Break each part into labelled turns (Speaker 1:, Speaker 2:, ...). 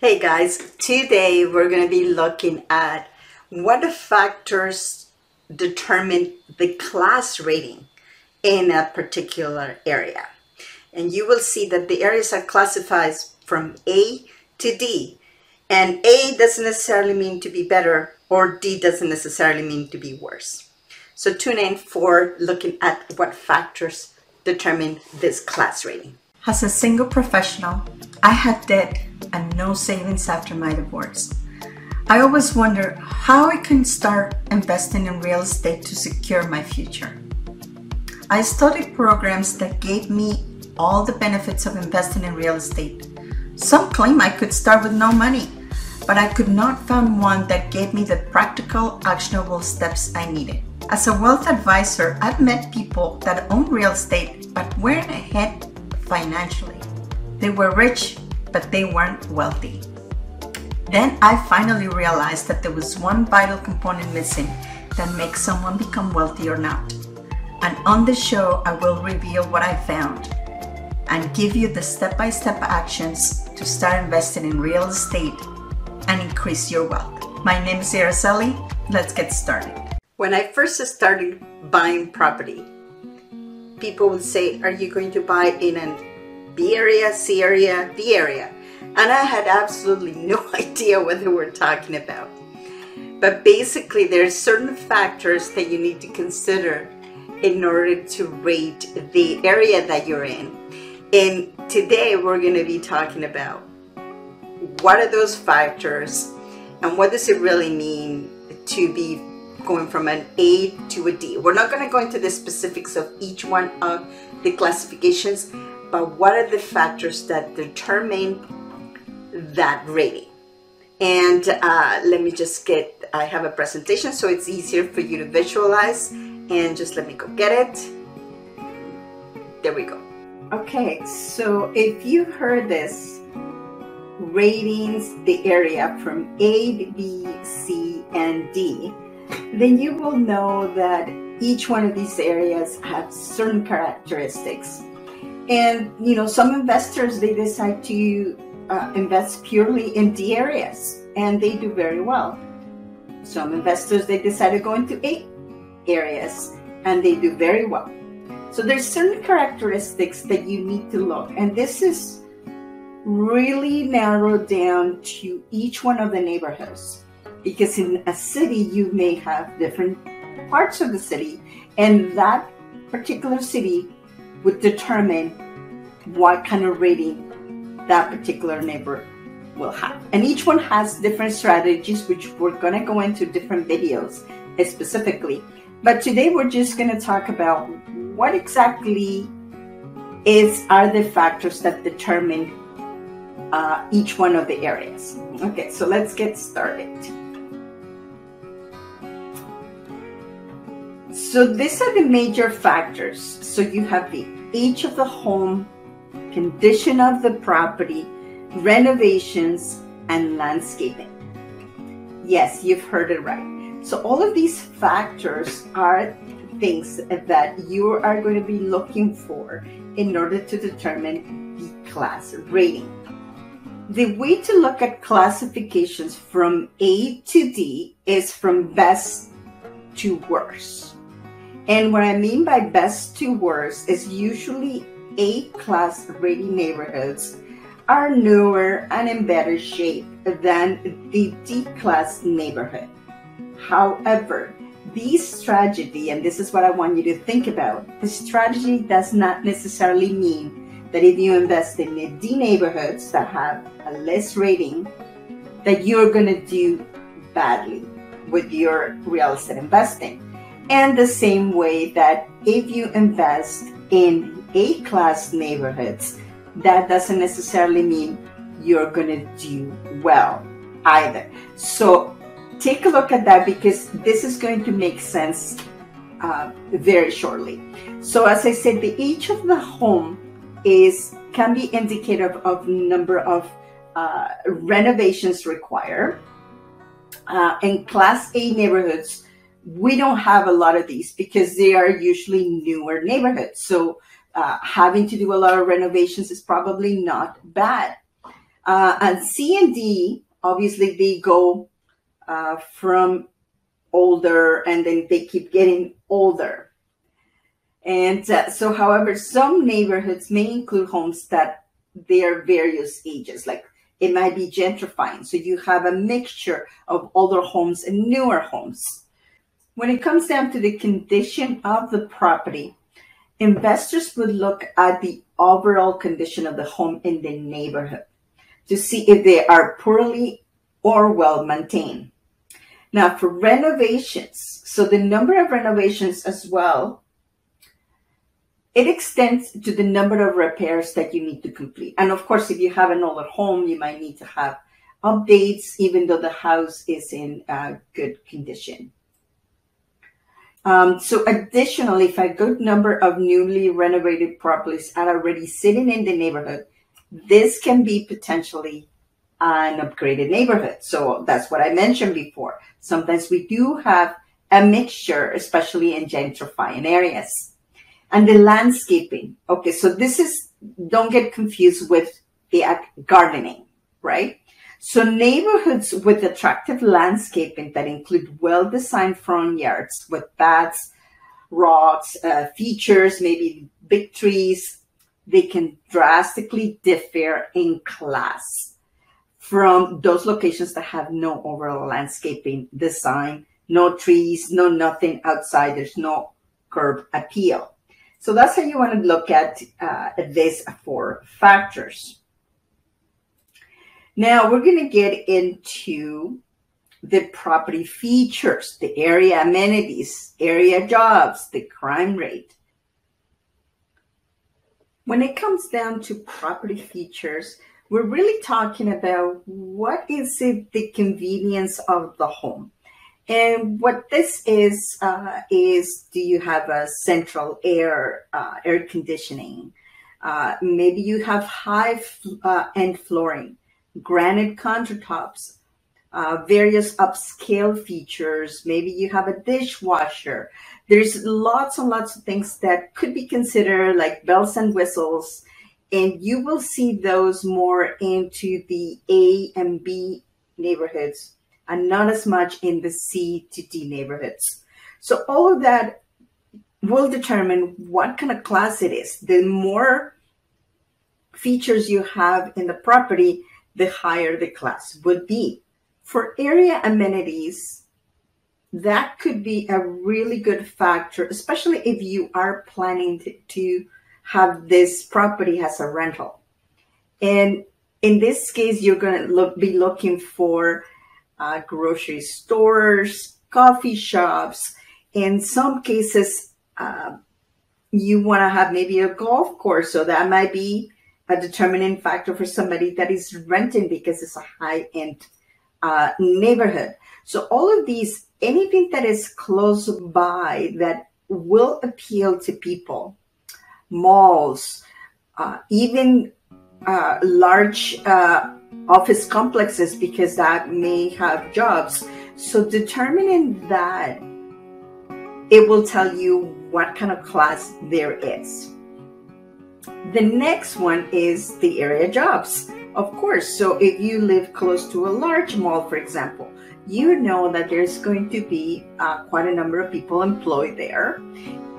Speaker 1: Hey guys, today we're going to be looking at what factors determine the class rating in a particular area. And you will see that the areas are classified from A to D. And A doesn't necessarily mean to be better, or D doesn't necessarily mean to be worse. So tune in for looking at what factors determine this class rating.
Speaker 2: As a single professional, I had debt and no savings after my divorce. I always wonder how I can start investing in real estate to secure my future. I studied programs that gave me all the benefits of investing in real estate. Some claim I could start with no money, but I could not find one that gave me the practical, actionable steps I needed. As a wealth advisor, I've met people that own real estate but weren't ahead financially. They were rich, but they weren't wealthy. Then I finally realized that there was one vital component missing that makes someone become wealthy or not. And on the show, I will reveal what I found and give you the step by step actions to start investing in real estate and increase your wealth. My name is Araceli. Let's get started.
Speaker 1: When I first started buying property, people would say, Are you going to buy in an B area, C area, D area? And I had absolutely no idea what they were talking about. But basically, there are certain factors that you need to consider in order to rate the area that you're in. And today we're going to be talking about what are those factors and what does it really mean to be going from an A to a D. We're not going to go into the specifics of each one of the classifications, but what are the factors that determine that rating? And uh, let me just get, I have a presentation so it's easier for you to visualize. And just let me go get it. There we go. Okay, so if you heard this, ratings the area from A, B, C, and D, then you will know that each one of these areas have certain characteristics. And, you know, some investors, they decide to uh, invest purely in D areas and they do very well. Some investors, they decide to go into A areas and they do very well. So there's certain characteristics that you need to look, and this is really narrowed down to each one of the neighborhoods because in a city you may have different parts of the city and that particular city would determine what kind of rating that particular neighbor will have. And each one has different strategies which we're going to go into different videos specifically. But today we're just going to talk about what exactly is are the factors that determine uh, each one of the areas. Okay so let's get started So these are the major factors. So you have the age of the home, condition of the property, renovations, and landscaping. Yes, you've heard it right. So all of these factors are things that you are going to be looking for in order to determine the class rating. The way to look at classifications from A to D is from best to worst. And what I mean by best to worst is usually A class rating neighborhoods are newer and in better shape than the D class neighborhood. However, this strategy, and this is what I want you to think about, the strategy does not necessarily mean that if you invest in the D neighborhoods that have a less rating, that you're going to do badly with your real estate investing. And the same way that if you invest in A class neighborhoods, that doesn't necessarily mean you're going to do well either. So take a look at that because this is going to make sense uh, very shortly. So as I said, the age of the home is can be indicative of number of uh, renovations required. Uh, in Class A neighborhoods, we don't have a lot of these because they are usually newer neighborhoods. So uh, having to do a lot of renovations is probably not bad. Uh, and C and D, obviously, they go uh, from older and then they keep getting older. And uh, so, however, some neighborhoods may include homes that they are various ages, like it might be gentrifying. So you have a mixture of older homes and newer homes. When it comes down to the condition of the property, investors would look at the overall condition of the home in the neighborhood to see if they are poorly or well maintained. Now, for renovations, so the number of renovations as well, it extends to the number of repairs that you need to complete. And of course, if you have an older home, you might need to have updates, even though the house is in uh, good condition. Um, so additionally, if a good number of newly renovated properties are already sitting in the neighborhood, this can be potentially an upgraded neighborhood. So that's what I mentioned before. Sometimes we do have a mixture, especially in gentrifying areas. And the landscaping. Okay, so this is, don't get confused with the gardening, right? So neighborhoods with attractive landscaping that include well-designed front yards with paths, rocks, uh, features, maybe big trees, they can drastically differ in class from those locations that have no overall landscaping design, no trees, no nothing outside. There's no curb appeal. So that's how you want to look at uh, these four factors. Now we're going to get into the property features, the area amenities, area jobs, the crime rate. When it comes down to property features, we're really talking about what is it the convenience of the home. And what this is, uh, is do you have a central air, uh, air conditioning? Uh, maybe you have high uh, end flooring, granite countertops, uh, various upscale features. Maybe you have a dishwasher. There's lots and lots of things that could be considered like bells and whistles. And you will see those more into the A and B neighborhoods and not as much in the C to D neighborhoods. So all of that will determine what kind of class it is. The more features you have in the property, the higher the class would be. For area amenities, that could be a really good factor, especially if you are planning to, have this property as a rental. And in this case, you're going to look, be looking for uh, grocery stores, coffee shops. In some cases, uh, you want to have maybe a golf course. So that might be a determining factor for somebody that is renting because it's a high end uh, neighborhood. So all of these, anything that is close by that will appeal to people, malls, uh, even uh, large uh, office complexes because that may have jobs. So determining that, it will tell you what kind of class there is. The next one is the area jobs. Of course, so if you live close to a large mall, for example, you know that there's going to be uh, quite a number of people employed there.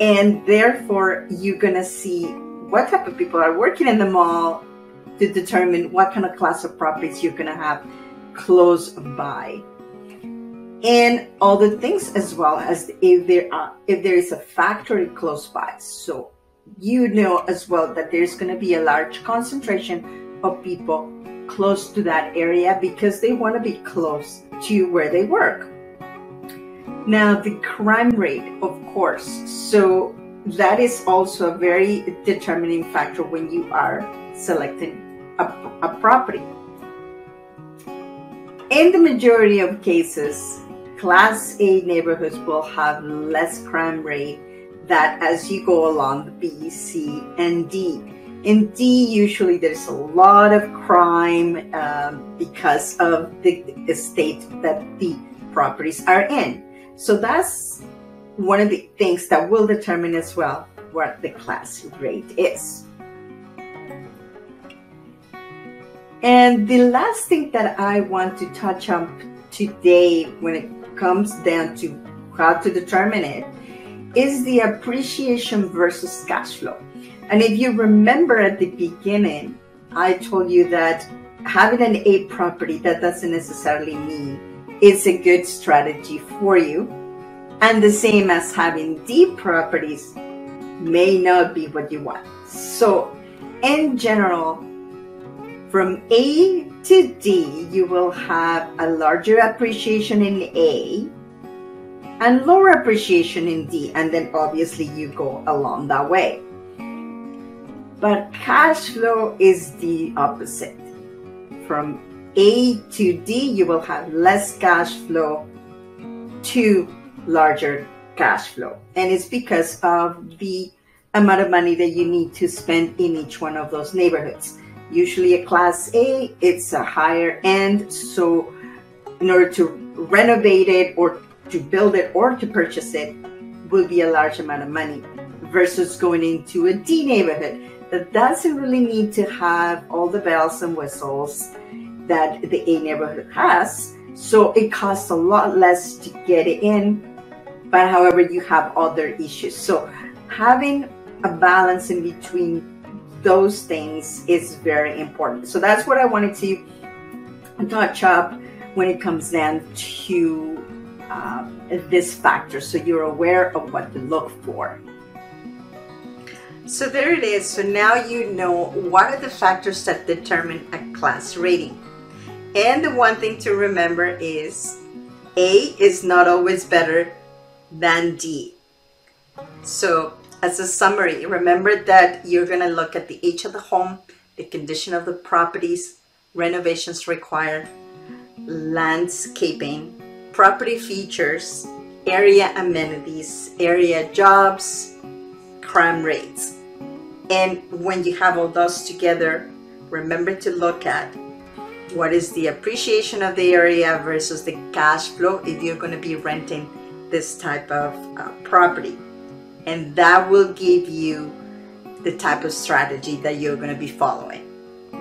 Speaker 1: And therefore, you're going to see what type of people are working in the mall to determine what kind of class of properties you're going to have close by. And all the things as well as if there are if there is a factory close by. So you know as well that there's going to be a large concentration of people close to that area because they want to be close to where they work. Now, the crime rate, of course, so that is also a very determining factor when you are selecting a, a property. In the majority of cases, Class A neighborhoods will have less crime rate that as you go along B, C, and D. In D, usually there's a lot of crime um, because of the estate that the properties are in. So that's one of the things that will determine as well what the class rate is. And the last thing that I want to touch on today when it comes down to how to determine it is the appreciation versus cash flow. And if you remember at the beginning, I told you that having an A property, that doesn't necessarily mean it's a good strategy for you. And the same as having D properties may not be what you want. So, in general, from A to D, you will have a larger appreciation in A and lower appreciation in D, and then obviously you go along that way. But cash flow is the opposite. From A to D, you will have less cash flow to larger cash flow. And it's because of the amount of money that you need to spend in each one of those neighborhoods. Usually, a class A, it's a higher end. So, in order to renovate it or to build it or to purchase it, will be a large amount of money versus going into a D neighborhood that doesn't really need to have all the bells and whistles that the A neighborhood has. So it costs a lot less to get it in, but however, you have other issues. So having a balance in between those things is very important. So that's what I wanted to touch up when it comes down to uh, this factor. So you're aware of what to look for. So there it is. So now you know what are the factors that determine a class rating. And the one thing to remember is A is not always better than D. So as a summary, remember that you're going to look at the age of the home, the condition of the properties, renovations required, landscaping, property features, area amenities, area jobs, crime rates. And when you have all those together, remember to look at what is the appreciation of the area versus the cash flow if you're going to be renting this type of uh, property. And that will give you the type of strategy that you're going to be following.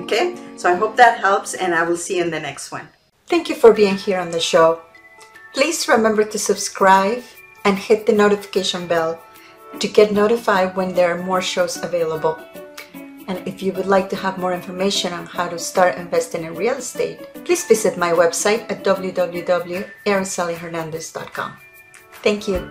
Speaker 1: Okay, so I hope that helps, and I will see you in the next one.
Speaker 2: Thank you for being here on the show. Please remember to subscribe and hit the notification bell to get notified when there are more shows available. And if you would like to have more information on how to start investing in real estate, please visit my website at www.aracelihernandez.com. Thank you.